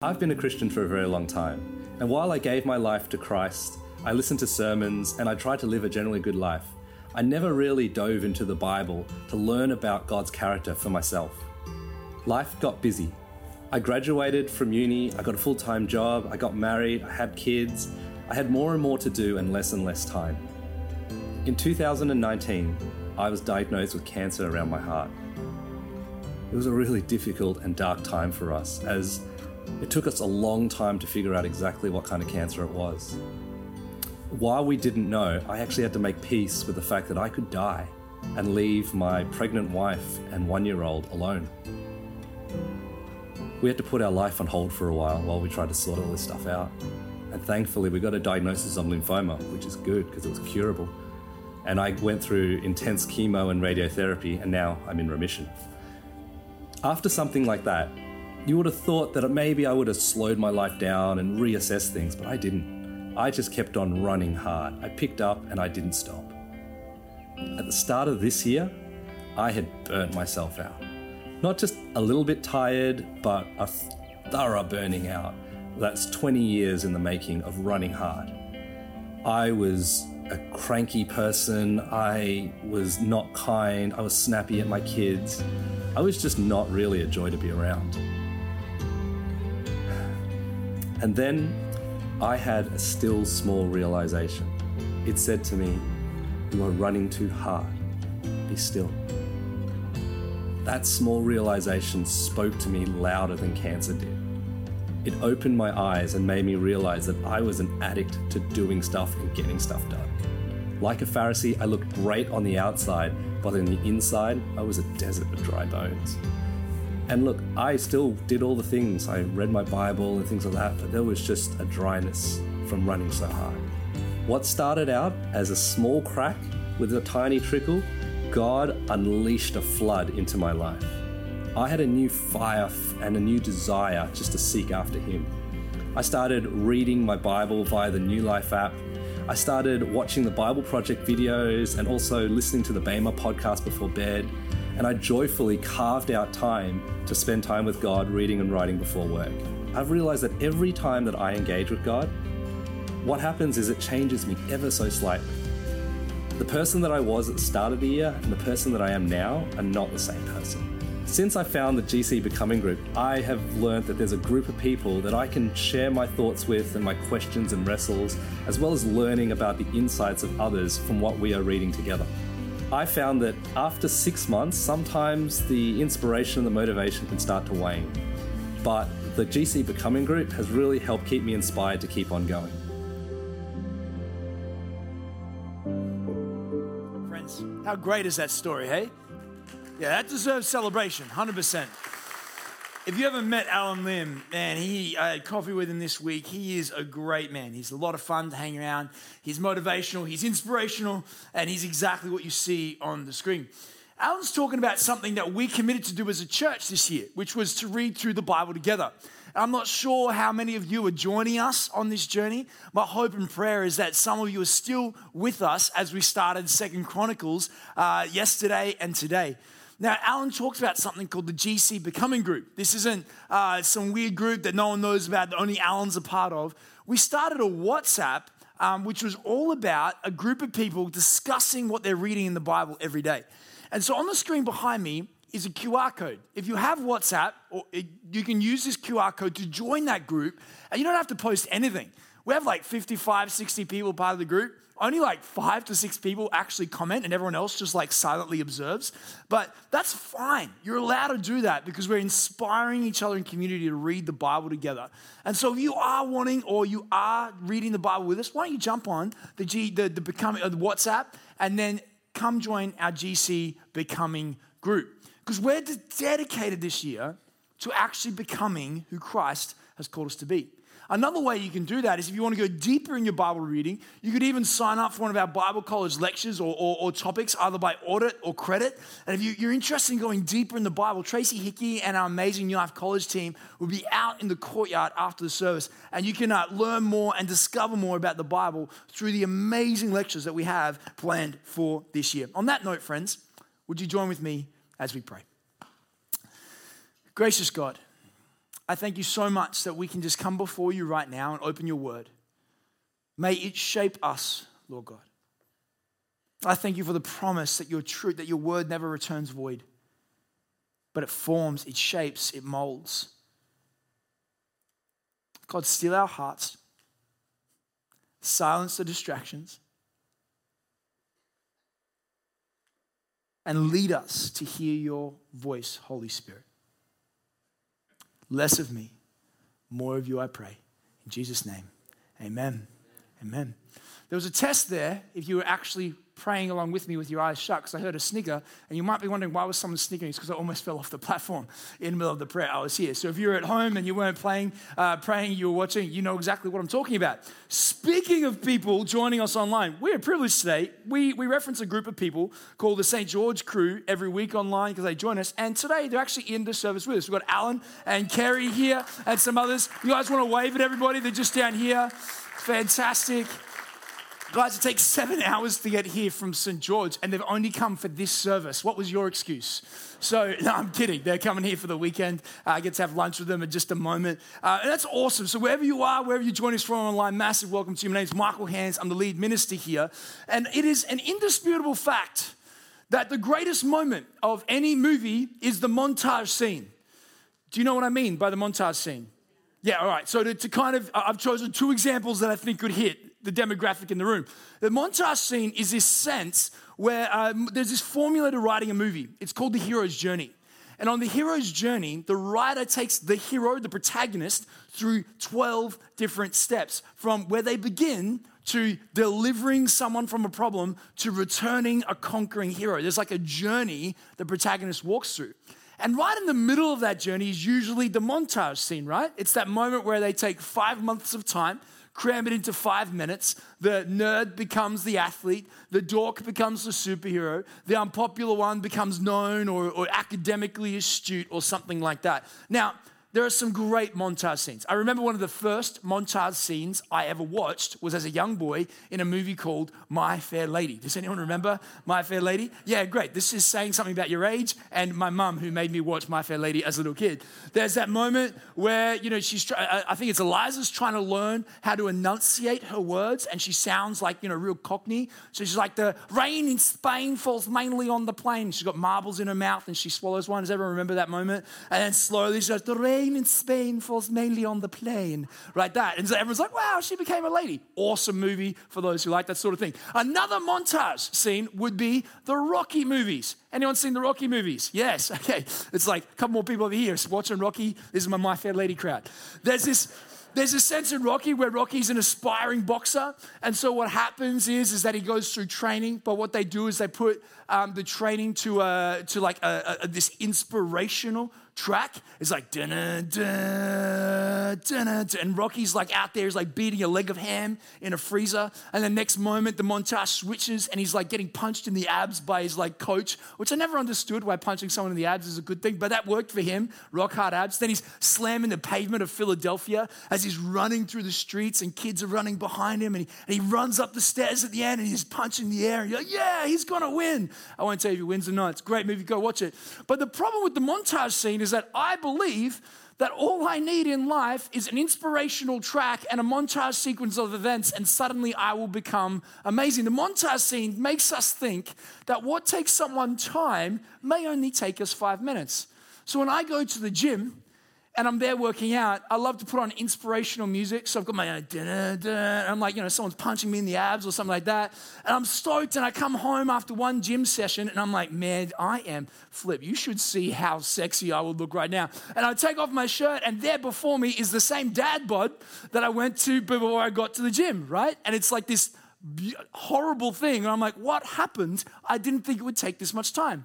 I've been a Christian for a very long time, and while I gave my life to Christ, I listened to sermons and I tried to live a generally good life. I never really dove into the Bible to learn about God's character for myself. Life got busy. I graduated from uni, I got a full time job, I got married, I had kids. I had more and more to do and less and less time. In 2019, I was diagnosed with cancer around my heart. It was a really difficult and dark time for us, as it took us a long time to figure out exactly what kind of cancer it was. While we didn't know, I actually had to make peace with the fact that I could die and leave my pregnant wife and one year old alone. We had to put our life on hold for a while while we tried to sort all this stuff out. And thankfully, we got a diagnosis of lymphoma, which is good because it was curable. And I went through intense chemo and radiotherapy, and now I'm in remission. After something like that, you would have thought that maybe I would have slowed my life down and reassessed things, but I didn't. I just kept on running hard. I picked up and I didn't stop. At the start of this year, I had burnt myself out. Not just a little bit tired, but a thorough burning out. That's 20 years in the making of running hard. I was a cranky person. I was not kind. I was snappy at my kids. I was just not really a joy to be around. And then I had a still small realization. It said to me, You are running too hard. Be still. That small realization spoke to me louder than cancer did. It opened my eyes and made me realize that I was an addict to doing stuff and getting stuff done. Like a Pharisee, I looked great on the outside, but on the inside, I was a desert of dry bones. And look, I still did all the things. I read my Bible and things like that, but there was just a dryness from running so hard. What started out as a small crack with a tiny trickle, God unleashed a flood into my life. I had a new fire and a new desire just to seek after Him. I started reading my Bible via the New Life app. I started watching the Bible Project videos and also listening to the Bema podcast before bed and I joyfully carved out time to spend time with God reading and writing before work. I've realized that every time that I engage with God, what happens is it changes me ever so slightly. The person that I was at the start of the year and the person that I am now are not the same person. Since I found the GC Becoming Group, I have learned that there's a group of people that I can share my thoughts with and my questions and wrestles, as well as learning about the insights of others from what we are reading together. I found that after six months, sometimes the inspiration and the motivation can start to wane. But the GC Becoming Group has really helped keep me inspired to keep on going. Friends, how great is that story, hey? Yeah, that deserves celebration, 100%. If you haven't met Alan Lim, man, he I had coffee with him this week. He is a great man. He's a lot of fun to hang around. He's motivational, he's inspirational, and he's exactly what you see on the screen. Alan's talking about something that we committed to do as a church this year, which was to read through the Bible together. I'm not sure how many of you are joining us on this journey. My hope and prayer is that some of you are still with us as we started Second Chronicles uh, yesterday and today. Now, Alan talks about something called the GC Becoming Group. This isn't uh, some weird group that no one knows about, that only Alan's a part of. We started a WhatsApp, um, which was all about a group of people discussing what they're reading in the Bible every day. And so on the screen behind me is a QR code. If you have WhatsApp, or you can use this QR code to join that group, and you don't have to post anything. We have like 55, 60 people part of the group only like five to six people actually comment and everyone else just like silently observes. But that's fine. You're allowed to do that because we're inspiring each other in community to read the Bible together. And so if you are wanting or you are reading the Bible with us, why don't you jump on the, G, the, the, becoming, uh, the WhatsApp and then come join our GC Becoming group. Because we're dedicated this year to actually becoming who Christ has called us to be. Another way you can do that is if you want to go deeper in your Bible reading, you could even sign up for one of our Bible college lectures or, or, or topics, either by audit or credit. And if you, are interested in going deeper in the Bible, Tracy Hickey and our amazing New Life College team will be out in the courtyard after the service. And you can uh, learn more and discover more about the Bible through the amazing lectures that we have planned for this year. On that note, friends, would you join with me as we pray? Gracious God, I thank you so much that we can just come before you right now and open your word. May it shape us, Lord God. I thank you for the promise that your truth, that your word never returns void, but it forms, it shapes, it molds. God, still our hearts, silence the distractions, and lead us to hear your voice, Holy Spirit. Less of me, more of you, I pray. In Jesus' name, amen. Amen. There was a test there if you were actually praying along with me with your eyes shut because I heard a snigger. And you might be wondering why was someone sniggering? It's because I almost fell off the platform in the middle of the prayer. I was here. So if you're at home and you weren't playing, uh, praying, you were watching, you know exactly what I'm talking about. Speaking of people joining us online, we're privileged today. We, we reference a group of people called the St. George Crew every week online because they join us. And today they're actually in the service with us. We've got Alan and Kerry here and some others. You guys want to wave at everybody? They're just down here. Fantastic. Guys, it takes seven hours to get here from St. George, and they've only come for this service. What was your excuse? So, no, I'm kidding. They're coming here for the weekend. Uh, I get to have lunch with them in just a moment. Uh, and that's awesome. So, wherever you are, wherever you join us from online, massive welcome to you. My name is Michael Hands. I'm the lead minister here. And it is an indisputable fact that the greatest moment of any movie is the montage scene. Do you know what I mean by the montage scene? Yeah, all right. So to, to, kind of, I've chosen two examples that I think could hit the demographic in the room. The montage scene is this sense where um, there's this formula to writing a movie. It's called the hero's journey. And on the hero's journey, the writer takes the hero, the protagonist, through 12 different steps from where they begin to delivering someone from a problem to returning a conquering hero. There's like a journey the protagonist walks through. And right in the middle of that journey is usually the montage scene, right? It's that moment where they take five months of time, cram it into five minutes. The nerd becomes the athlete, the dork becomes the superhero, the unpopular one becomes known or, or academically astute or something like that. Now, there are some great montage scenes. I remember one of the first montage scenes I ever watched was as a young boy in a movie called My Fair Lady. Does anyone remember My Fair Lady? Yeah, great. This is saying something about your age and my mum who made me watch My Fair Lady as a little kid. There's that moment where, you know, she's, I think it's Eliza's trying to learn how to enunciate her words and she sounds like, you know, real cockney. So she's like, the rain in Spain falls mainly on the plain. She's got marbles in her mouth and she swallows one. Does everyone remember that moment? And then slowly she goes, the rain in Spain falls mainly on the plain, right? That. And so everyone's like, wow, she became a lady. Awesome movie for those who like that sort of thing. Another montage scene would be the Rocky movies. Anyone seen the Rocky movies? Yes. Okay. It's like a couple more people over here watching Rocky. This is my My Fair Lady crowd. There's this there's a sense in Rocky where Rocky's an aspiring boxer, and so what happens is is that he goes through training. But what they do is they put um, the training to uh, to like a, a, this inspirational track is like dun dun dun and Rocky's like out there, he's like beating a leg of ham in a freezer, and the next moment the montage switches and he's like getting punched in the abs by his like coach, which I never understood why punching someone in the abs is a good thing, but that worked for him, rock hard abs. Then he's slamming the pavement of Philadelphia as he's running through the streets and kids are running behind him, and he, and he runs up the stairs at the end and he's punching the air, and you're like, yeah, he's gonna win. I won't tell you if he wins or not. It's a great movie, go watch it. But the problem with the montage scene is is that I believe that all I need in life is an inspirational track and a montage sequence of events, and suddenly I will become amazing. The montage scene makes us think that what takes someone time may only take us five minutes. So when I go to the gym, and I'm there working out, I love to put on inspirational music. So I've got my, uh, I'm like, you know, someone's punching me in the abs or something like that. And I'm stoked. And I come home after one gym session and I'm like, man, I am flip. You should see how sexy I would look right now. And I take off my shirt, and there before me is the same dad bod that I went to before I got to the gym, right? And it's like this horrible thing. And I'm like, what happened? I didn't think it would take this much time.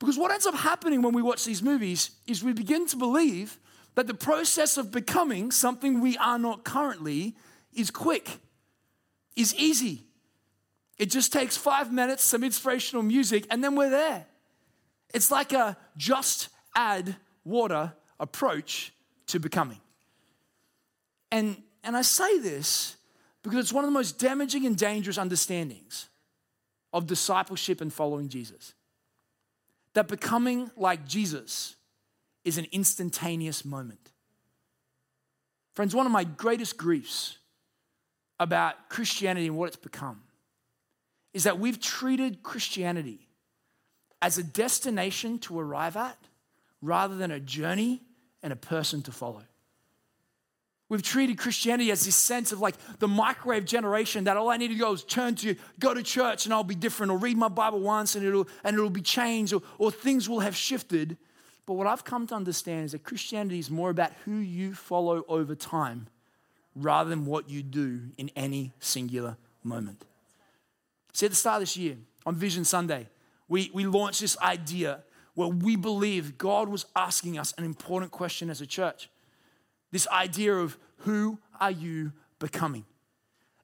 Because what ends up happening when we watch these movies is we begin to believe that the process of becoming something we are not currently is quick, is easy. It just takes five minutes, some inspirational music, and then we're there. It's like a just add water approach to becoming. And, and I say this because it's one of the most damaging and dangerous understandings of discipleship and following Jesus. That becoming like Jesus is an instantaneous moment. Friends, one of my greatest griefs about Christianity and what it's become is that we've treated Christianity as a destination to arrive at rather than a journey and a person to follow. We've treated Christianity as this sense of like the microwave generation that all I need to go is turn to, go to church and I'll be different, or read my Bible once and it'll, and it'll be changed, or, or things will have shifted. But what I've come to understand is that Christianity is more about who you follow over time rather than what you do in any singular moment. See, at the start of this year, on Vision Sunday, we, we launched this idea where we believe God was asking us an important question as a church. This idea of who are you becoming?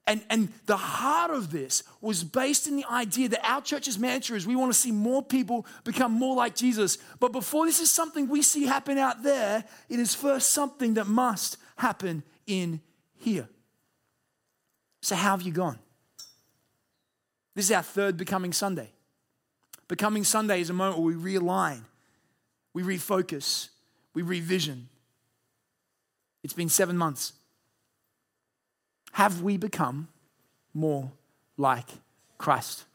And, and the heart of this was based in the idea that our church's mantra is we want to see more people become more like Jesus. But before this is something we see happen out there, it is first something that must happen in here. So, how have you gone? This is our third Becoming Sunday. Becoming Sunday is a moment where we realign, we refocus, we revision. It's been seven months. Have we become more like Christ?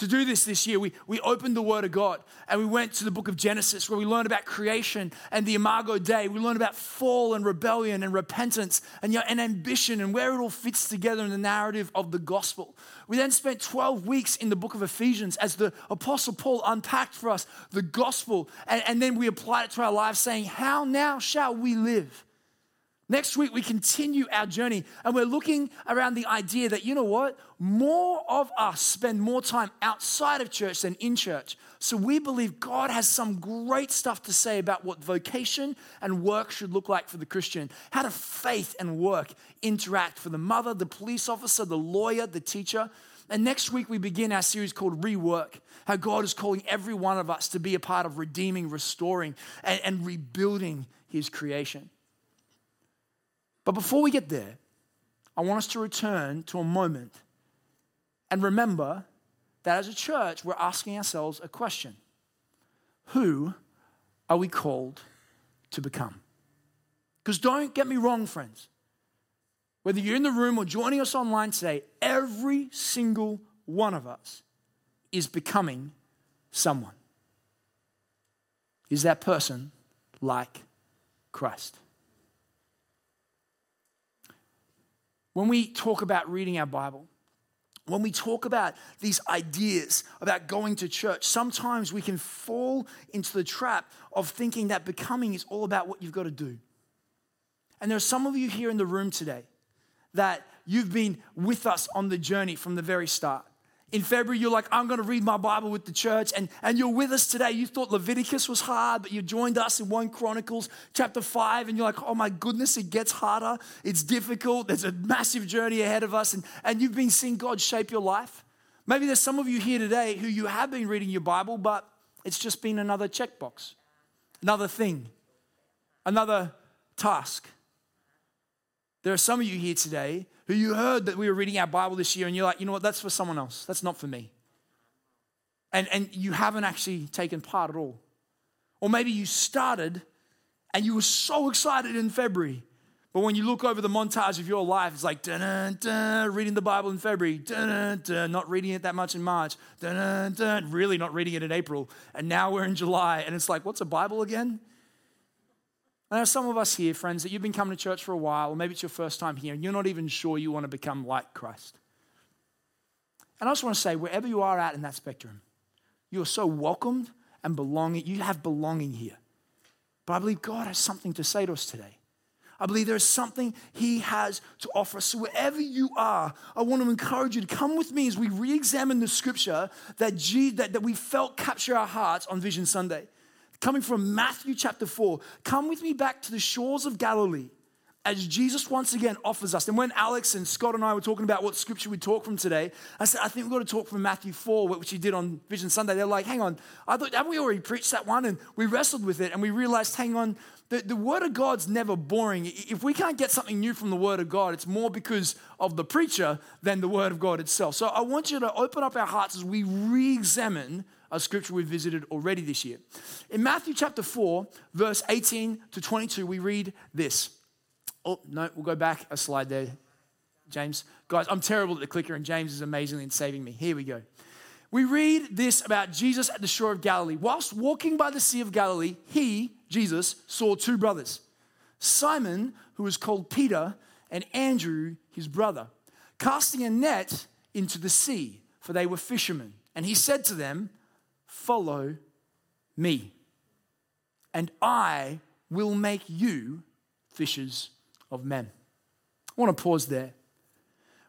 To do this this year, we, we opened the Word of God and we went to the book of Genesis where we learned about creation and the Imago Dei. We learned about fall and rebellion and repentance and, and ambition and where it all fits together in the narrative of the gospel. We then spent 12 weeks in the book of Ephesians as the Apostle Paul unpacked for us the gospel and, and then we applied it to our lives, saying, How now shall we live? Next week, we continue our journey and we're looking around the idea that, you know what? More of us spend more time outside of church than in church. So we believe God has some great stuff to say about what vocation and work should look like for the Christian. How do faith and work interact for the mother, the police officer, the lawyer, the teacher? And next week, we begin our series called Rework, how God is calling every one of us to be a part of redeeming, restoring, and, and rebuilding his creation. But before we get there, I want us to return to a moment and remember that as a church, we're asking ourselves a question Who are we called to become? Because don't get me wrong, friends. Whether you're in the room or joining us online today, every single one of us is becoming someone. Is that person like Christ? When we talk about reading our Bible, when we talk about these ideas about going to church, sometimes we can fall into the trap of thinking that becoming is all about what you've got to do. And there are some of you here in the room today that you've been with us on the journey from the very start in February, you're like, I'm going to read my Bible with the church. And, and you're with us today. You thought Leviticus was hard, but you joined us in 1 Chronicles chapter 5. And you're like, oh my goodness, it gets harder. It's difficult. There's a massive journey ahead of us. And, and you've been seeing God shape your life. Maybe there's some of you here today who you have been reading your Bible, but it's just been another checkbox, another thing, another task. There are some of you here today who you heard that we were reading our Bible this year and you're like, you know what, that's for someone else. That's not for me. And, and you haven't actually taken part at all. Or maybe you started and you were so excited in February. But when you look over the montage of your life, it's like, dun, dun, reading the Bible in February, dun, dun, not reading it that much in March, dun, dun, really not reading it in April. And now we're in July, and it's like, what's a Bible again? And know some of us here, friends, that you've been coming to church for a while, or maybe it's your first time here, and you're not even sure you want to become like Christ. And I just want to say, wherever you are at in that spectrum, you are so welcomed and belonging. You have belonging here. But I believe God has something to say to us today. I believe there is something He has to offer us. So, wherever you are, I want to encourage you to come with me as we re examine the scripture that, G, that, that we felt capture our hearts on Vision Sunday coming from Matthew chapter 4. Come with me back to the shores of Galilee as Jesus once again offers us. And when Alex and Scott and I were talking about what scripture we talk from today, I said, I think we've got to talk from Matthew 4, which he did on Vision Sunday. They're like, hang on, I thought, haven't we already preached that one? And we wrestled with it and we realized, hang on, the, the Word of God's never boring. If we can't get something new from the Word of God, it's more because of the preacher than the Word of God itself. So I want you to open up our hearts as we re examine a scripture we've visited already this year. In Matthew chapter 4, verse 18 to 22, we read this Oh, no, we'll go back a slide there, James. Guys, I'm terrible at the clicker, and James is amazingly in saving me. Here we go. We read this about Jesus at the shore of Galilee. Whilst walking by the Sea of Galilee, he, Jesus, saw two brothers Simon, who was called Peter, and Andrew, his brother, casting a net into the sea, for they were fishermen. And he said to them, Follow me, and I will make you fishers of men. I want to pause there.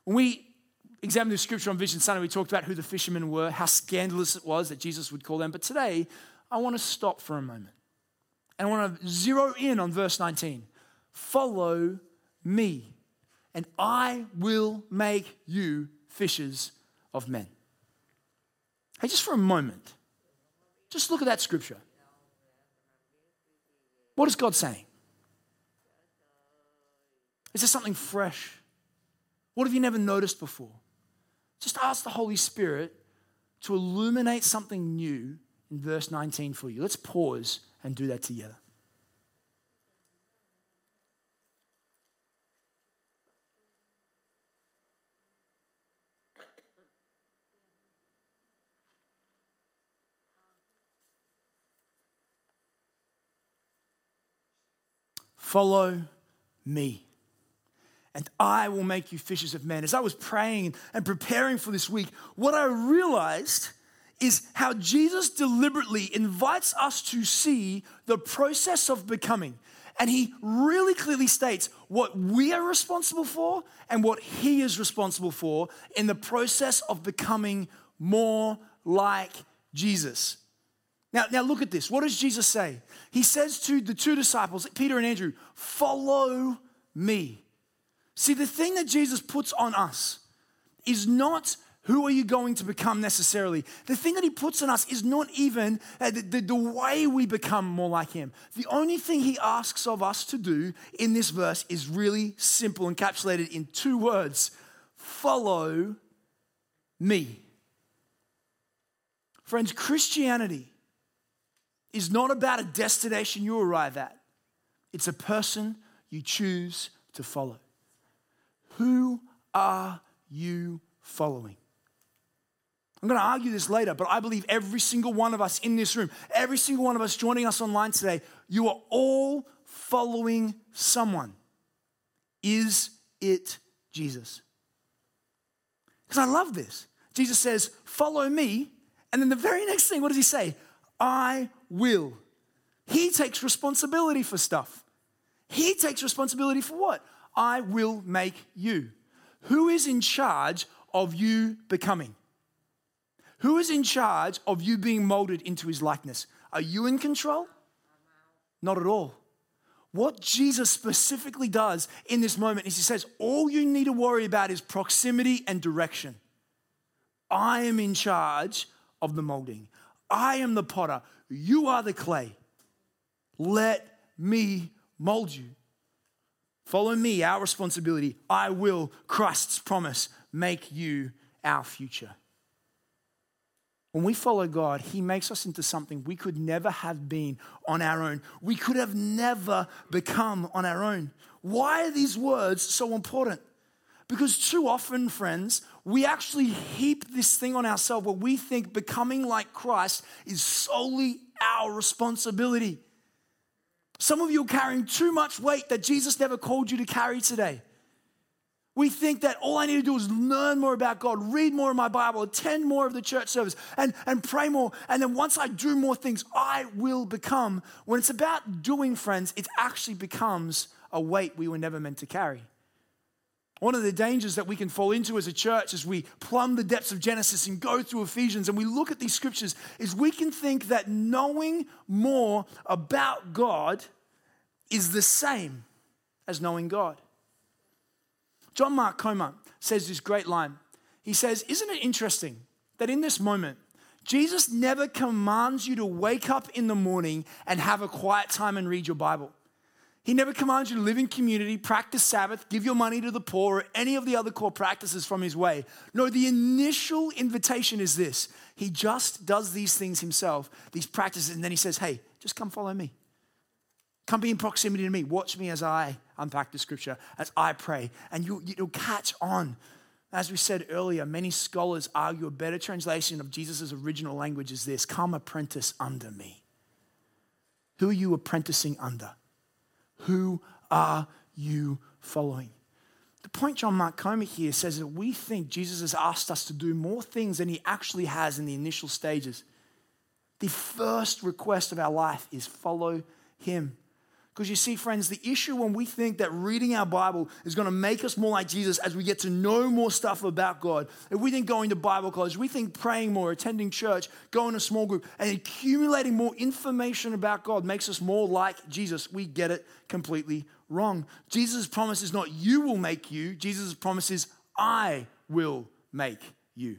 When we examined the scripture on Vision Sunday, we talked about who the fishermen were, how scandalous it was that Jesus would call them. But today, I want to stop for a moment. And I want to zero in on verse 19. Follow me, and I will make you fishers of men. Hey, just for a moment, just look at that scripture. What is God saying? Is there something fresh? What have you never noticed before? Just ask the Holy Spirit to illuminate something new in verse 19 for you. Let's pause and do that together. Follow me and I will make you fishers of men. As I was praying and preparing for this week, what I realized is how Jesus deliberately invites us to see the process of becoming. And he really clearly states what we are responsible for and what he is responsible for in the process of becoming more like Jesus. Now, now look at this. What does Jesus say? He says to the two disciples, Peter and Andrew, follow me. See, the thing that Jesus puts on us is not who are you going to become necessarily. The thing that he puts on us is not even uh, the, the, the, way we become more like him. The only thing he asks of us to do in this verse is really simple, encapsulated in two words follow me. Friends, Christianity is not about a destination you arrive at, it's a person you choose to follow. Who are you following? I'm going to argue this later, but I believe every single one of us in this room, every single one of us joining us online today, you are all following someone. Is it Jesus? Because I love this. Jesus says, Follow me. And then the very next thing, what does he say? I will. He takes responsibility for stuff. He takes responsibility for what? I will make you. Who is in charge of you becoming? Who is in charge of you being molded into his likeness? Are you in control? Not at all. What Jesus specifically does in this moment is he says, All you need to worry about is proximity and direction. I am in charge of the molding. I am the potter. You are the clay. Let me mold you. Follow me, our responsibility. I will, Christ's promise, make you our future. When we follow God, He makes us into something we could never have been on our own. We could have never become on our own. Why are these words so important? Because too often, friends, we actually heap this thing on ourselves where we think becoming like Christ is solely our responsibility. Some of you are carrying too much weight that Jesus never called you to carry today. We think that all I need to do is learn more about God, read more of my Bible, attend more of the church service, and, and pray more. And then once I do more things, I will become. When it's about doing, friends, it actually becomes a weight we were never meant to carry. One of the dangers that we can fall into as a church as we plumb the depths of Genesis and go through Ephesians and we look at these scriptures is we can think that knowing more about God is the same as knowing God. John Mark Comer says this great line. He says, Isn't it interesting that in this moment, Jesus never commands you to wake up in the morning and have a quiet time and read your Bible? He never commands you to live in community, practice Sabbath, give your money to the poor, or any of the other core practices from his way. No, the initial invitation is this He just does these things himself, these practices, and then he says, Hey, just come follow me. Come be in proximity to me. Watch me as I unpack the scripture as I pray, and you'll, you'll catch on. As we said earlier, many scholars argue a better translation of Jesus' original language is this Come apprentice under me. Who are you apprenticing under? Who are you following? The point John Mark Comer here says that we think Jesus has asked us to do more things than he actually has in the initial stages. The first request of our life is follow him. Because you see, friends, the issue when we think that reading our Bible is going to make us more like Jesus as we get to know more stuff about God, if we think going to Bible college, we think praying more, attending church, going to small group, and accumulating more information about God makes us more like Jesus, we get it completely wrong. Jesus' promise is not you will make you, Jesus' promise is I will make you.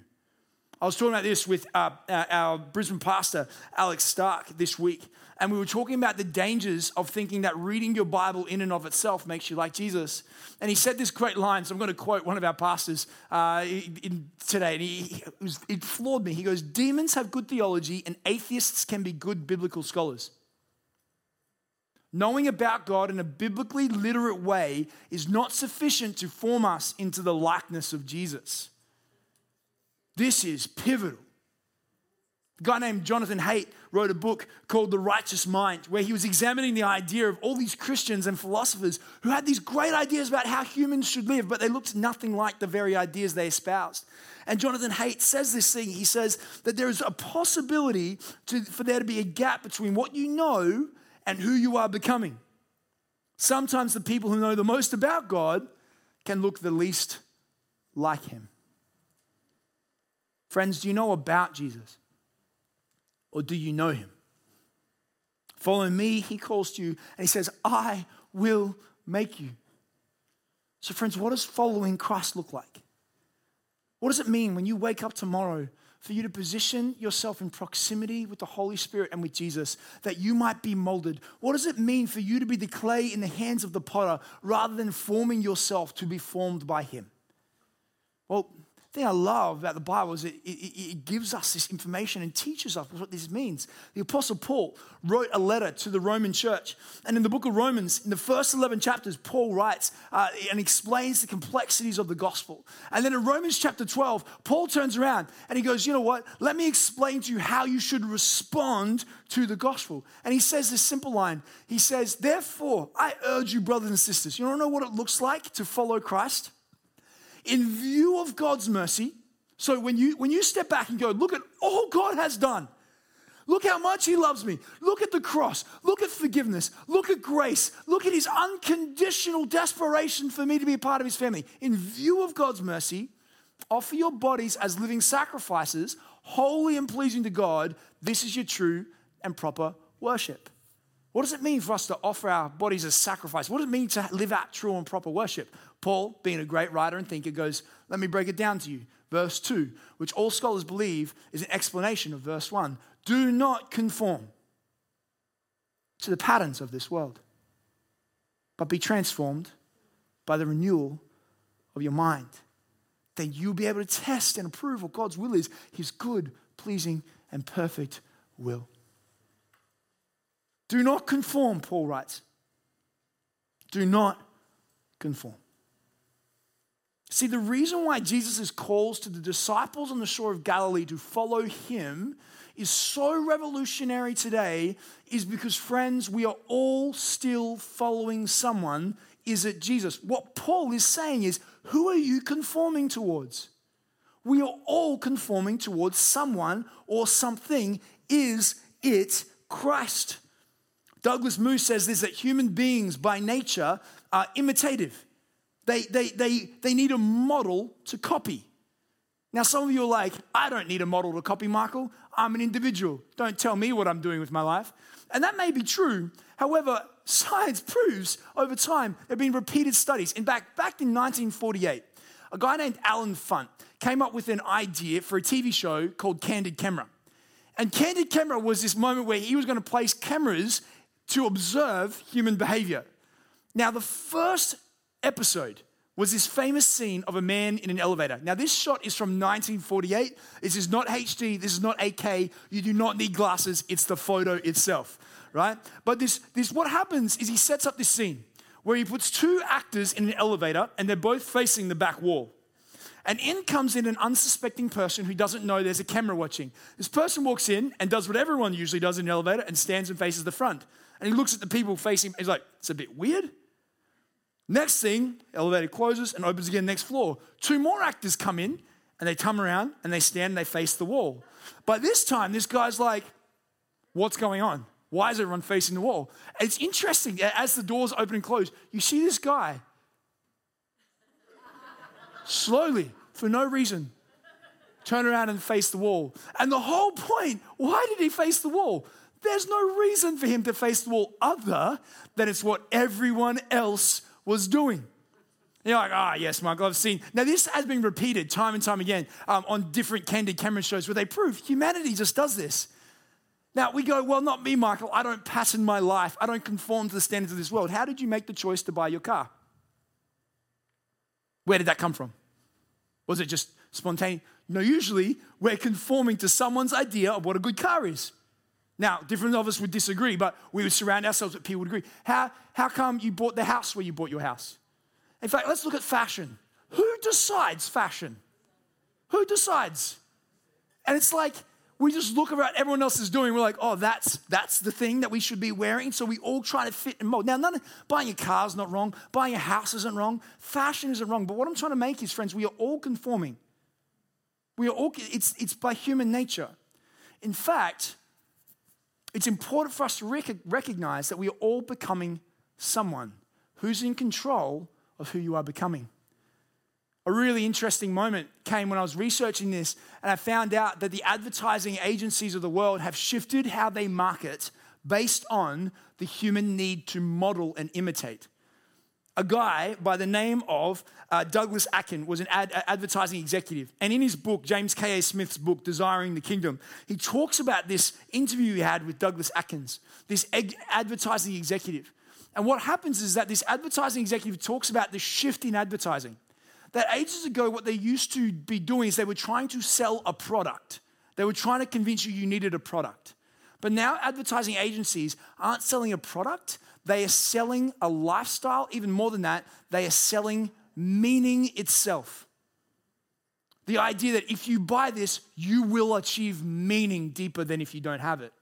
I was talking about this with uh, our Brisbane pastor, Alex Stark, this week. And we were talking about the dangers of thinking that reading your Bible in and of itself makes you like Jesus. And he said this great line, so I'm going to quote one of our pastors uh, in, today. And he, it, was, it floored me. He goes, Demons have good theology, and atheists can be good biblical scholars. Knowing about God in a biblically literate way is not sufficient to form us into the likeness of Jesus. This is pivotal. A guy named Jonathan Haidt wrote a book called The Righteous Mind, where he was examining the idea of all these Christians and philosophers who had these great ideas about how humans should live, but they looked nothing like the very ideas they espoused. And Jonathan Haidt says this thing he says that there is a possibility to, for there to be a gap between what you know and who you are becoming. Sometimes the people who know the most about God can look the least like him. Friends, do you know about Jesus? or do you know him? Follow me, he calls to you, and he says, I will make you. So, friends, what does following Christ look like? What does it mean when you wake up tomorrow for you to position yourself in proximity with the Holy Spirit and with Jesus that you might be molded? What does it mean for you to be the clay in the hands of the potter rather than forming yourself to be formed by Him? Well, thing I love about the Bible is it, it, it, gives us this information and teaches us what this means. The Apostle Paul wrote a letter to the Roman church. And in the book of Romans, in the first 11 chapters, Paul writes uh, and explains the complexities of the gospel. And then in Romans chapter 12, Paul turns around and he goes, You know what? Let me explain to you how you should respond to the gospel. And he says this simple line He says, Therefore, I urge you, brothers and sisters, you don't know what it looks like to follow Christ? In view of God's mercy. So when you when you step back and go, look at all God has done. Look how much he loves me. Look at the cross. Look at forgiveness. Look at grace. Look at his unconditional desperation for me to be a part of his family. In view of God's mercy, offer your bodies as living sacrifices, holy and pleasing to God. This is your true and proper worship. What does it mean for us to offer our bodies as sacrifice? What does it mean to live out true and proper worship? Paul, being a great writer and thinker, goes, Let me break it down to you. Verse 2, which all scholars believe is an explanation of verse 1. Do not conform to the patterns of this world, but be transformed by the renewal of your mind. Then you'll be able to test and approve what God's will is, his good, pleasing, and perfect will. Do not conform, Paul writes. Do not conform. See, the reason why Jesus' calls to the disciples on the shore of Galilee to follow him is so revolutionary today is because, friends, we are all still following someone. Is it Jesus? What Paul is saying is, who are you conforming towards? We are all conforming towards someone or something. Is it Christ? Douglas Moo says this that human beings by nature are imitative. They, they, they, they need a model to copy. Now, some of you are like, I don't need a model to copy, Michael. I'm an individual. Don't tell me what I'm doing with my life. And that may be true. However, science proves over time there have been repeated studies. In fact, back in 1948, a guy named Allen Funt came up with an idea for a TV show called Candid Camera. And Candid Camera was this moment where he was going to place cameras to observe human behavior. Now, the first episode was this famous scene of a man in an elevator. Now, this shot is from 1948. This is not HD, this is not 8K. You do not need glasses, it's the photo itself, right? But this, this what happens is he sets up this scene where he puts two actors in an elevator and they're both facing the back wall. And in comes in an unsuspecting person who doesn't know there's a camera watching. This person walks in and does what everyone usually does in an elevator and stands and faces the front. And he looks at the people facing, he's like, it's a bit weird. Next thing, elevator closes and opens again next floor. Two more actors come in and they come around and they stand and they face the wall. But this time, this guy's like, what's going on? Why is everyone facing the wall? It's interesting, as the doors open and close, you see this guy slowly, for no reason, turn around and face the wall. And the whole point, why did he face the wall? There's no reason for him to face the wall other than it's what everyone else was doing. You're like, ah, oh, yes, Michael, I've seen. Now, this has been repeated time and time again um, on different Candid Camera shows where they prove humanity just does this. Now, we go, well, not me, Michael. I don't pattern my life. I don't conform to the standards of this world. How did you make the choice to buy your car? Where did that come from? Was it just spontaneous? No, usually we're conforming to someone's idea of what a good car is. Now, different of us would disagree, but we would surround ourselves with people would agree. How, how come you bought the house where you bought your house? In fact, let's look at fashion. Who decides fashion? Who decides? And it's like we just look what everyone else is doing. We're like, oh, that's that's the thing that we should be wearing. So we all try to fit and mold. Now, none buying a car is not wrong. Buying a house isn't wrong. Fashion isn't wrong. But what I'm trying to make is, friends, we are all conforming. We are all. It's it's by human nature. In fact, it's important for us to rec- recognize that we are all becoming someone who's in control of who you are becoming. A really interesting moment came when I was researching this, and I found out that the advertising agencies of the world have shifted how they market based on the human need to model and imitate a guy by the name of uh, Douglas Atkin was an ad- advertising executive. And in his book, James K.A. Smith's book, Desiring the Kingdom, he talks about this interview he had with Douglas Atkins, this advertising executive. And what happens is that this advertising executive talks about the shift in advertising. That ages ago, what they used to be doing is they were trying to sell a product. They were trying to convince you you needed a product. But now advertising agencies aren't selling a product, they are selling a lifestyle. Even more than that, they are selling meaning itself. The idea that if you buy this, you will achieve meaning deeper than if you don't have it.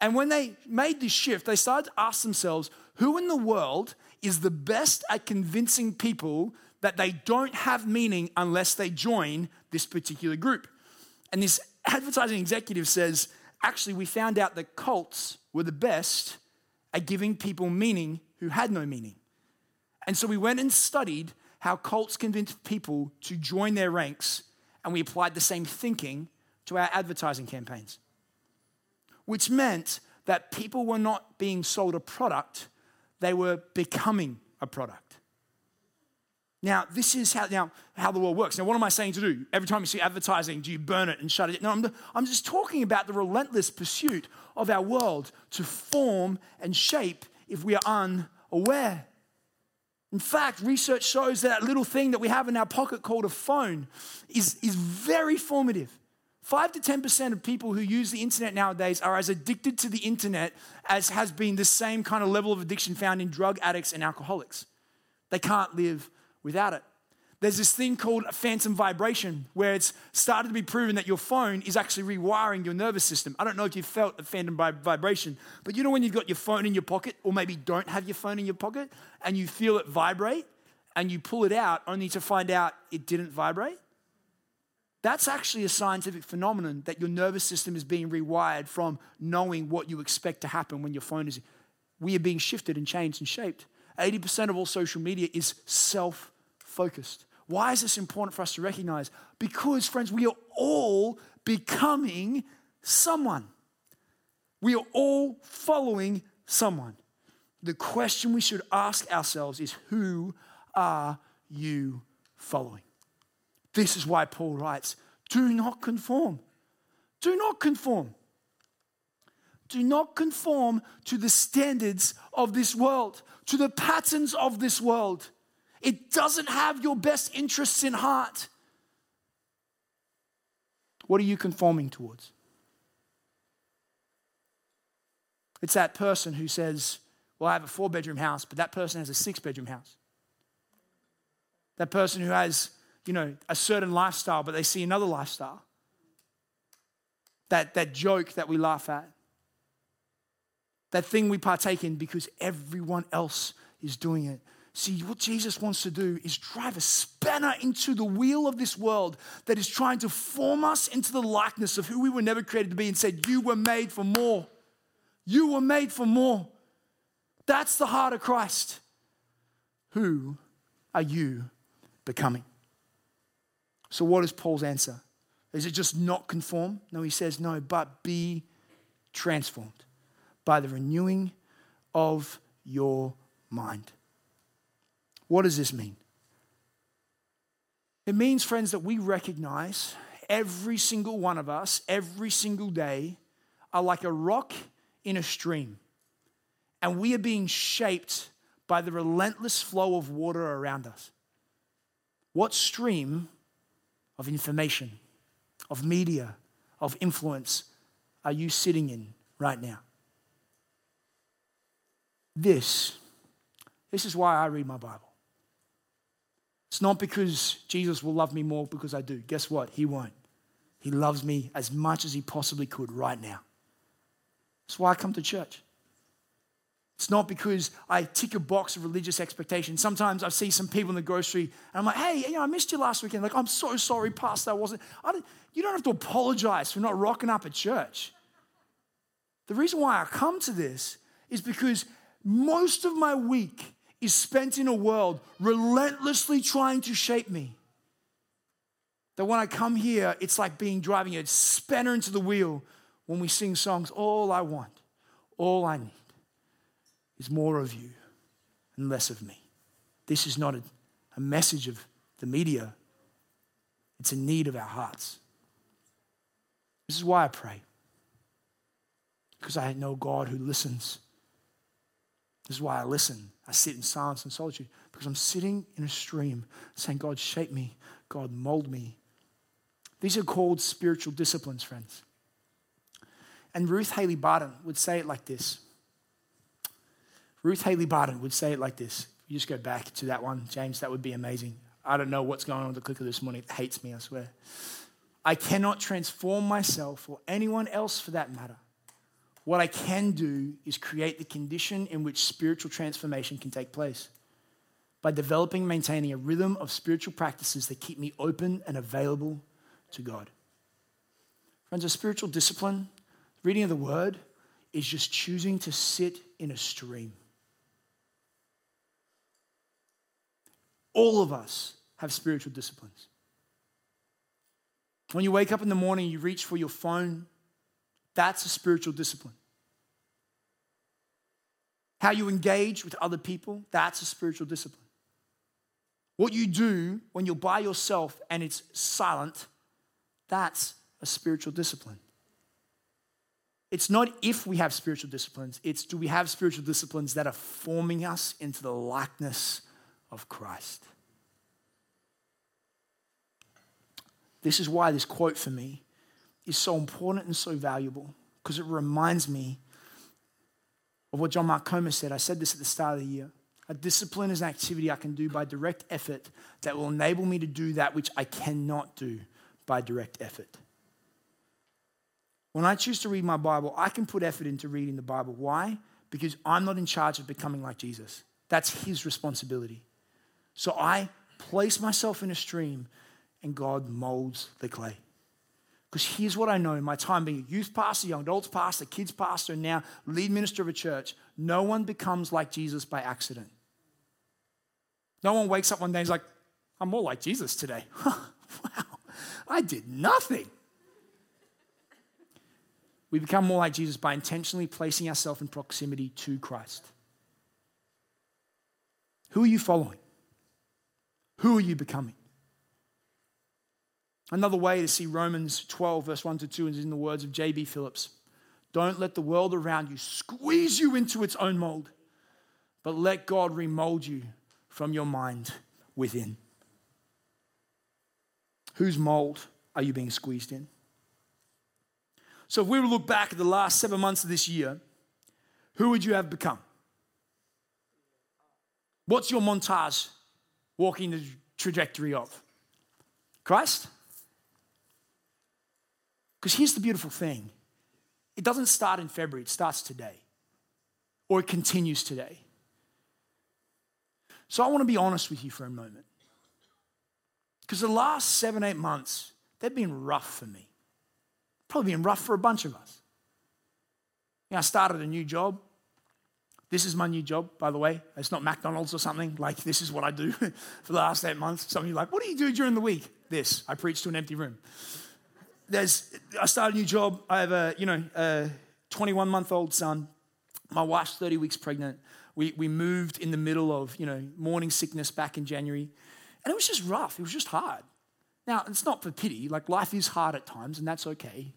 And when they made this shift, they started to ask themselves who in the world is the best at convincing people that they don't have meaning unless they join this particular group? And this advertising executive says, actually, we found out that cults were the best at giving people meaning who had no meaning. And so we went and studied how cults convinced people to join their ranks, and we applied the same thinking to our advertising campaigns, which meant that people were not being sold a product, they were becoming a product. Now, this is how, now, how the world works. Now, what am I saying to do? Every time you see advertising, do you burn it and shut it? No, I'm, I'm just talking about the relentless pursuit of our world to form and shape if we are unaware. In fact, research shows that, that little thing that we have in our pocket called a phone is, is very formative. 5 to 10% of people who use the internet nowadays are as addicted to the internet as has been the same kind of level of addiction found in drug addicts and alcoholics. They can't live without it. There's this thing called phantom vibration where it's started to be proven that your phone is actually rewiring your nervous system. I don't know if you've felt a phantom vibration, but you know when you've got your phone in your pocket, or maybe don't have your phone in your pocket, and you feel it vibrate, and you pull it out only to find out it didn't vibrate? That's actually a scientific phenomenon that your nervous system is being rewired from knowing what you expect to happen when your phone is. We are being shifted and changed and shaped. 80% of all social media is self focused. Why is this important for us to recognize? Because, friends, we are all becoming someone. We are all following someone. The question we should ask ourselves is who are you following? This is why Paul writes do not conform. Do not conform. Do not conform to the standards of this world, to the patterns of this world. It doesn't have your best interests in heart. What are you conforming towards? It's that person who says, well, I have a four bedroom house, but that person has a six bedroom house. That person who has, you know, a certain lifestyle, but they see another lifestyle. That, that joke that we laugh at. That thing we partake in because everyone else is doing it. See, what Jesus wants to do is drive a spanner into the wheel of this world that is trying to form us into the likeness of who we were never created to be and said, You were made for more. You were made for more. That's the heart of Christ. Who are you becoming? So, what is Paul's answer? Is it just not conform? No, he says, no, but be transformed by the renewing of your mind. What does this mean? It means, friends, that we recognize every single one of us, every single day, are like a rock in a stream and we are being shaped by the relentless flow of water around us. What stream of information, of media, of influence are you sitting in right now? This, this is why I read my Bible. It's not because Jesus will love me more because I do. Guess what? He won't. He loves me as much as he possibly could right now. That's why I come to church. It's not because I tick a box of religious expectation. Sometimes I see some people in the grocery and I'm like, hey, you know, I missed you last weekend. Like, I'm so sorry, Pastor. I wasn't. I don't, you don't have to apologize for not rocking up at church. The reason why I come to this is because most of my week is spent in a world relentlessly trying to shape me. That when I come here, it's like being driving a spanner into the wheel when we sing songs, All I Want, All I Need is more of you and less of me. This is not a, a message of the media, it's a need of our hearts. This is why I pray. Because I know God who listens. This is why I listen. I sit in silence and solitude because I'm sitting in a stream saying, God, shape me. God, mold me. These are called spiritual disciplines, friends. And Ruth Haley Barton would say it like this Ruth Haley Barton would say it like this. You just go back to that one, James, that would be amazing. I don't know what's going on with the clicker this morning. It hates me, I swear. I cannot transform myself or anyone else for that matter. What I can do is create the condition in which spiritual transformation can take place by developing maintaining a rhythm of spiritual practices that keep me open and available to God. Friends, a spiritual discipline, reading of the word, is just choosing to sit in a stream. All of us have spiritual disciplines. When you wake up in the morning, you reach for your phone, that's a spiritual discipline. How you engage with other people, that's a spiritual discipline. What you do when you're by yourself and it's silent, that's a spiritual discipline. It's not if we have spiritual disciplines, it's do we have spiritual disciplines that are forming us into the likeness of Christ. This is why this quote for me is so important and so valuable because it reminds me of what John Mark Comer said. I said this at the start of the year. A discipline is an activity I can do by direct effort that will enable me to do that which I cannot do by direct effort. When I choose to read my Bible, I can put effort into reading the Bible. Why? Because I'm not in charge of becoming like Jesus. That's his responsibility. So I place myself in a stream and God molds the clay. Because here's what I know in my time being a youth pastor, young adults pastor, kids pastor, and now lead minister of a church, no one becomes like Jesus by accident. No one wakes up one day and is like, I'm more like Jesus today. wow, I did nothing. We become more like Jesus by intentionally placing ourselves in proximity to Christ. Who are you following? Who are you becoming? Another way to see Romans 12, verse 1 to 2, is in the words of J.B. Phillips Don't let the world around you squeeze you into its own mold, but let God remold you from your mind within. Whose mold are you being squeezed in? So, if we were to look back at the last seven months of this year, who would you have become? What's your montage walking the trajectory of? Christ? Because here's the beautiful thing it doesn't start in February, it starts today, or it continues today. So I want to be honest with you for a moment. Because the last seven, eight months, they've been rough for me. Probably been rough for a bunch of us. You know, I started a new job. This is my new job, by the way. It's not McDonald's or something. Like, this is what I do for the last eight months. Some of you are like, what do you do during the week? This. I preach to an empty room. There's, I started a new job. I have a, you know, a 21 month old son. My wife's 30 weeks pregnant. We, we moved in the middle of, you know, morning sickness back in January. And it was just rough. It was just hard. Now, it's not for pity. Like, life is hard at times, and that's okay.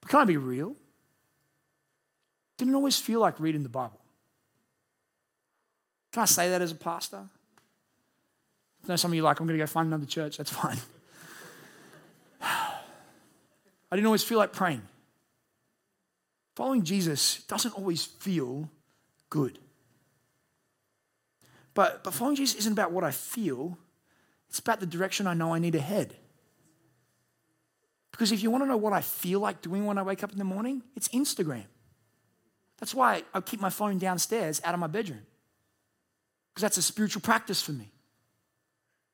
But can I be real? Didn't always feel like reading the Bible. Can I say that as a pastor? I know some of you like, I'm going to go find another church. That's fine. I didn't always feel like praying. Following Jesus doesn't always feel good. But, but following Jesus isn't about what I feel, it's about the direction I know I need to head. Because if you want to know what I feel like doing when I wake up in the morning, it's Instagram. That's why I keep my phone downstairs out of my bedroom. Because that's a spiritual practice for me.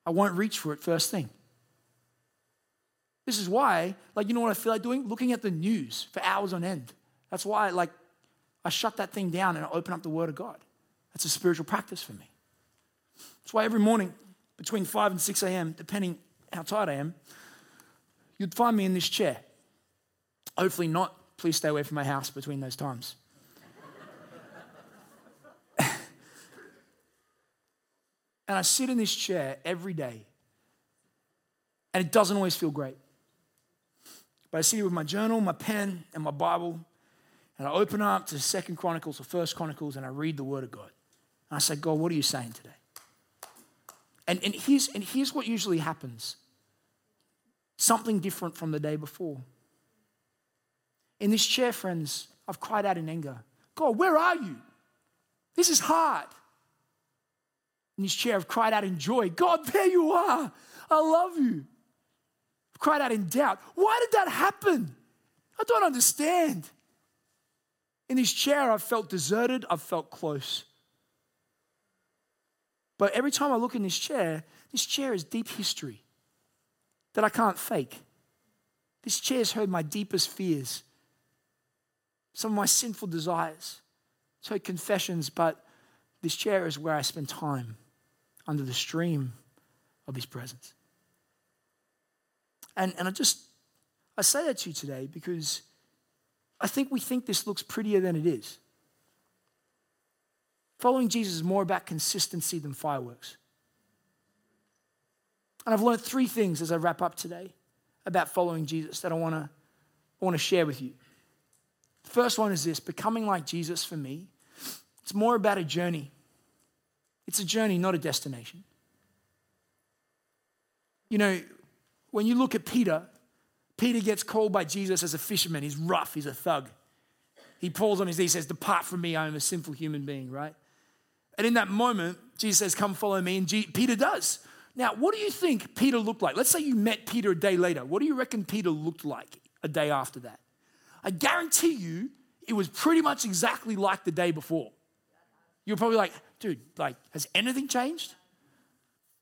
I won't reach for it first thing. This is why, like, you know what I feel like doing? Looking at the news for hours on end. That's why, like, I shut that thing down and I open up the Word of God. That's a spiritual practice for me. That's why every morning between 5 and 6 a.m., depending how tired I am, you'd find me in this chair. Hopefully not. Please stay away from my house between those times. and I sit in this chair every day, and it doesn't always feel great. But I sit here with my journal, my pen, and my Bible, and I open up to Second Chronicles or First Chronicles, and I read the Word of God. And I say, God, what are you saying today? And, and, here's, and here's what usually happens something different from the day before. In this chair, friends, I've cried out in anger God, where are you? This is hard. In this chair, I've cried out in joy God, there you are. I love you. Cried out in doubt. Why did that happen? I don't understand. In this chair, I've felt deserted, I've felt close. But every time I look in this chair, this chair is deep history that I can't fake. This chair has heard my deepest fears, some of my sinful desires. It's heard confessions, but this chair is where I spend time under the stream of His presence. And, and I just, I say that to you today because I think we think this looks prettier than it is. Following Jesus is more about consistency than fireworks. And I've learned three things as I wrap up today about following Jesus that I want to I want to share with you. The first one is this becoming like Jesus for me, it's more about a journey. It's a journey, not a destination. You know, when you look at Peter, Peter gets called by Jesus as a fisherman. He's rough, he's a thug. He pulls on his knees, says, Depart from me, I am a sinful human being, right? And in that moment, Jesus says, Come follow me. And G- Peter does. Now, what do you think Peter looked like? Let's say you met Peter a day later. What do you reckon Peter looked like a day after that? I guarantee you it was pretty much exactly like the day before. You're probably like, dude, like, has anything changed?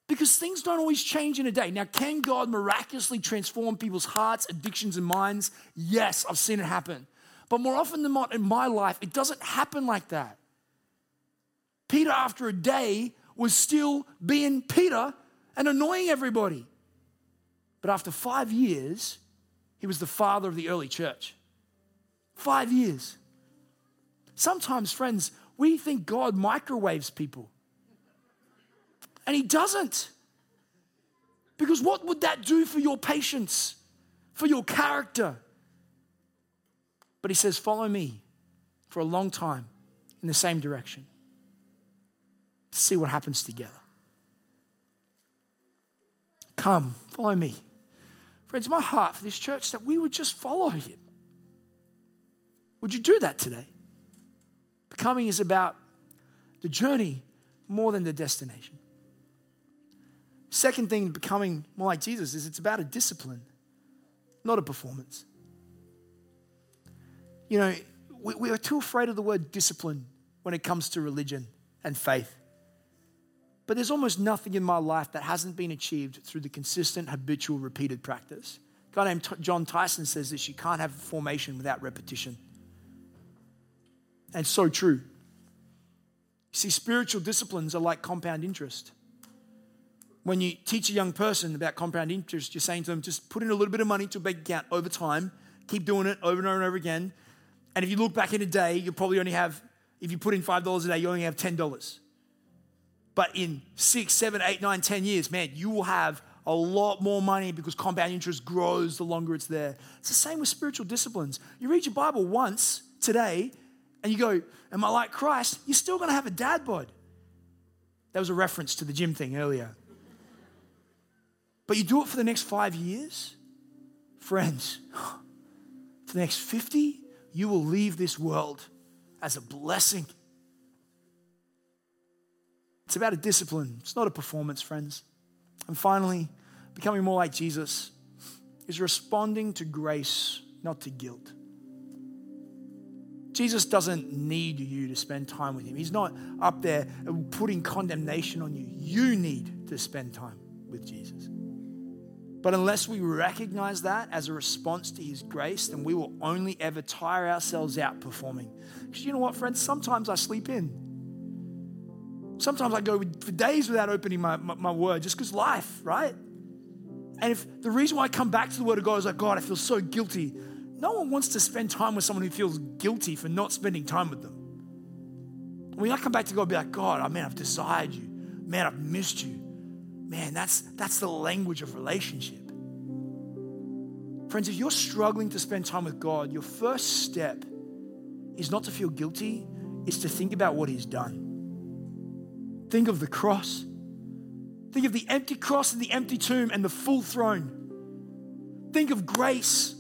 Because things don't always change in a day. Now, can God miraculously transform people's hearts, addictions, and minds? Yes, I've seen it happen. But more often than not in my life, it doesn't happen like that. Peter, after a day, was still being Peter and annoying everybody. But after five years, he was the father of the early church. Five years. Sometimes, friends, we think God microwaves people. And he doesn't. Because what would that do for your patience, for your character? But he says, Follow me for a long time in the same direction see what happens together. Come, follow me. Friends, my heart for this church that we would just follow him. Would you do that today? Becoming is about the journey, more than the destination. Second thing, becoming more like Jesus, is it's about a discipline, not a performance. You know, we, we are too afraid of the word discipline when it comes to religion and faith. But there's almost nothing in my life that hasn't been achieved through the consistent, habitual, repeated practice. A guy named Jon Tyson says this you can't have formation without repetition. And so true. See, spiritual disciplines are like compound interest. When you teach a young person about compound interest, you're saying to them, just put in a little bit of money to a bank account over time, keep doing it over and over and over again. And if you look back in a day, you'll probably only have, if you put in $5 a day, you only have $10. But in six, seven, eight, nine, ten years, man, you will have a lot more money because compound interest grows the longer it's there. It's the same with spiritual disciplines. You read your Bible once today, and you go, Am I like Christ? You're still going to have a dad bod. That was a reference to the gym thing earlier. But you do it for the next five years, friends, for the next 50, you will leave this world as a blessing. It's about a discipline, it's not a performance, friends. And finally, becoming more like Jesus is responding to grace, not to guilt. Jesus doesn't need you to spend time with him. He's not up there putting condemnation on you. You need to spend time with Jesus. But unless we recognize that as a response to his grace, then we will only ever tire ourselves out performing. Because you know what, friends? Sometimes I sleep in. Sometimes I go for days without opening my, my, my word just because life, right? And if the reason why I come back to the word of God is like, God, I feel so guilty. No one wants to spend time with someone who feels guilty for not spending time with them. When I come back to God, I'll be like, God, oh man, I've desired you. Man, I've missed you. Man, that's, that's the language of relationship. Friends, if you're struggling to spend time with God, your first step is not to feel guilty, it's to think about what He's done. Think of the cross. Think of the empty cross and the empty tomb and the full throne. Think of grace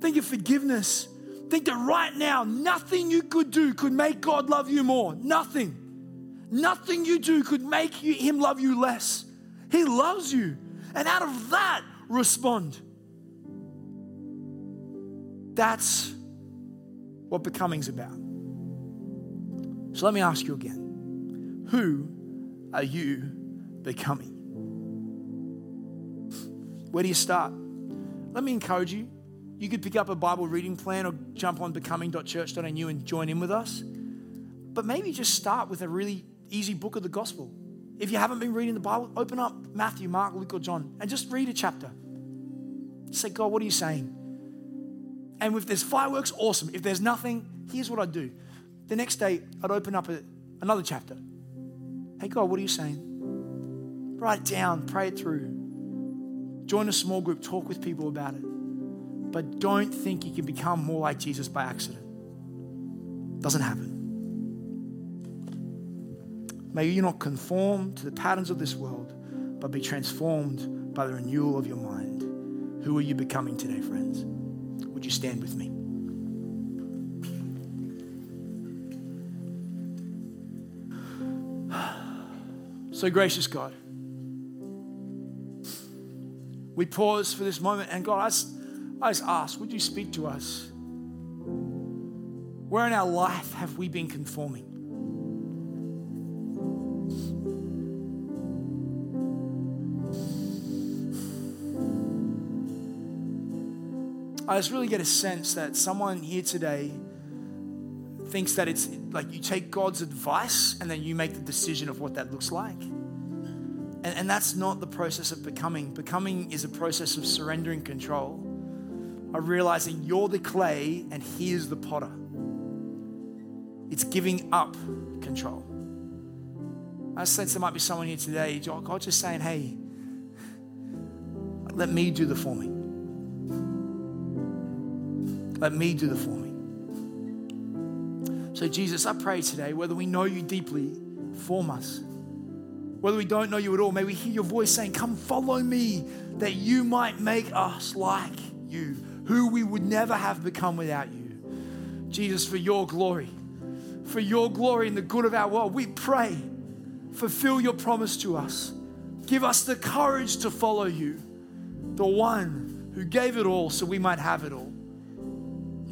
Think of forgiveness. Think that right now, nothing you could do could make God love you more. Nothing. Nothing you do could make you, Him love you less. He loves you. And out of that, respond. That's what becoming's about. So let me ask you again who are you becoming? Where do you start? Let me encourage you you could pick up a Bible reading plan or jump on becoming.church.nu and join in with us. But maybe just start with a really easy book of the gospel. If you haven't been reading the Bible, open up Matthew, Mark, Luke, or John and just read a chapter. Say, God, what are you saying? And if there's fireworks, awesome. If there's nothing, here's what I'd do. The next day, I'd open up a, another chapter. Hey, God, what are you saying? Write it down, pray it through. Join a small group, talk with people about it. But don't think you can become more like Jesus by accident. Doesn't happen. May you not conform to the patterns of this world, but be transformed by the renewal of your mind. Who are you becoming today, friends? Would you stand with me? So, gracious God, we pause for this moment, and God, I I just ask, would you speak to us? Where in our life have we been conforming? I just really get a sense that someone here today thinks that it's like you take God's advice and then you make the decision of what that looks like. And, and that's not the process of becoming. Becoming is a process of surrendering control of realizing you're the clay and He is the potter. It's giving up control. I sense there might be someone here today, God just saying, hey, let me do the forming. Let me do the forming. So, Jesus, I pray today, whether we know you deeply, form us. Whether we don't know you at all, may we hear your voice saying, Come follow me, that you might make us like you who we would never have become without you. Jesus, for your glory, for your glory and the good of our world, we pray fulfill your promise to us. Give us the courage to follow you, the one who gave it all so we might have it all.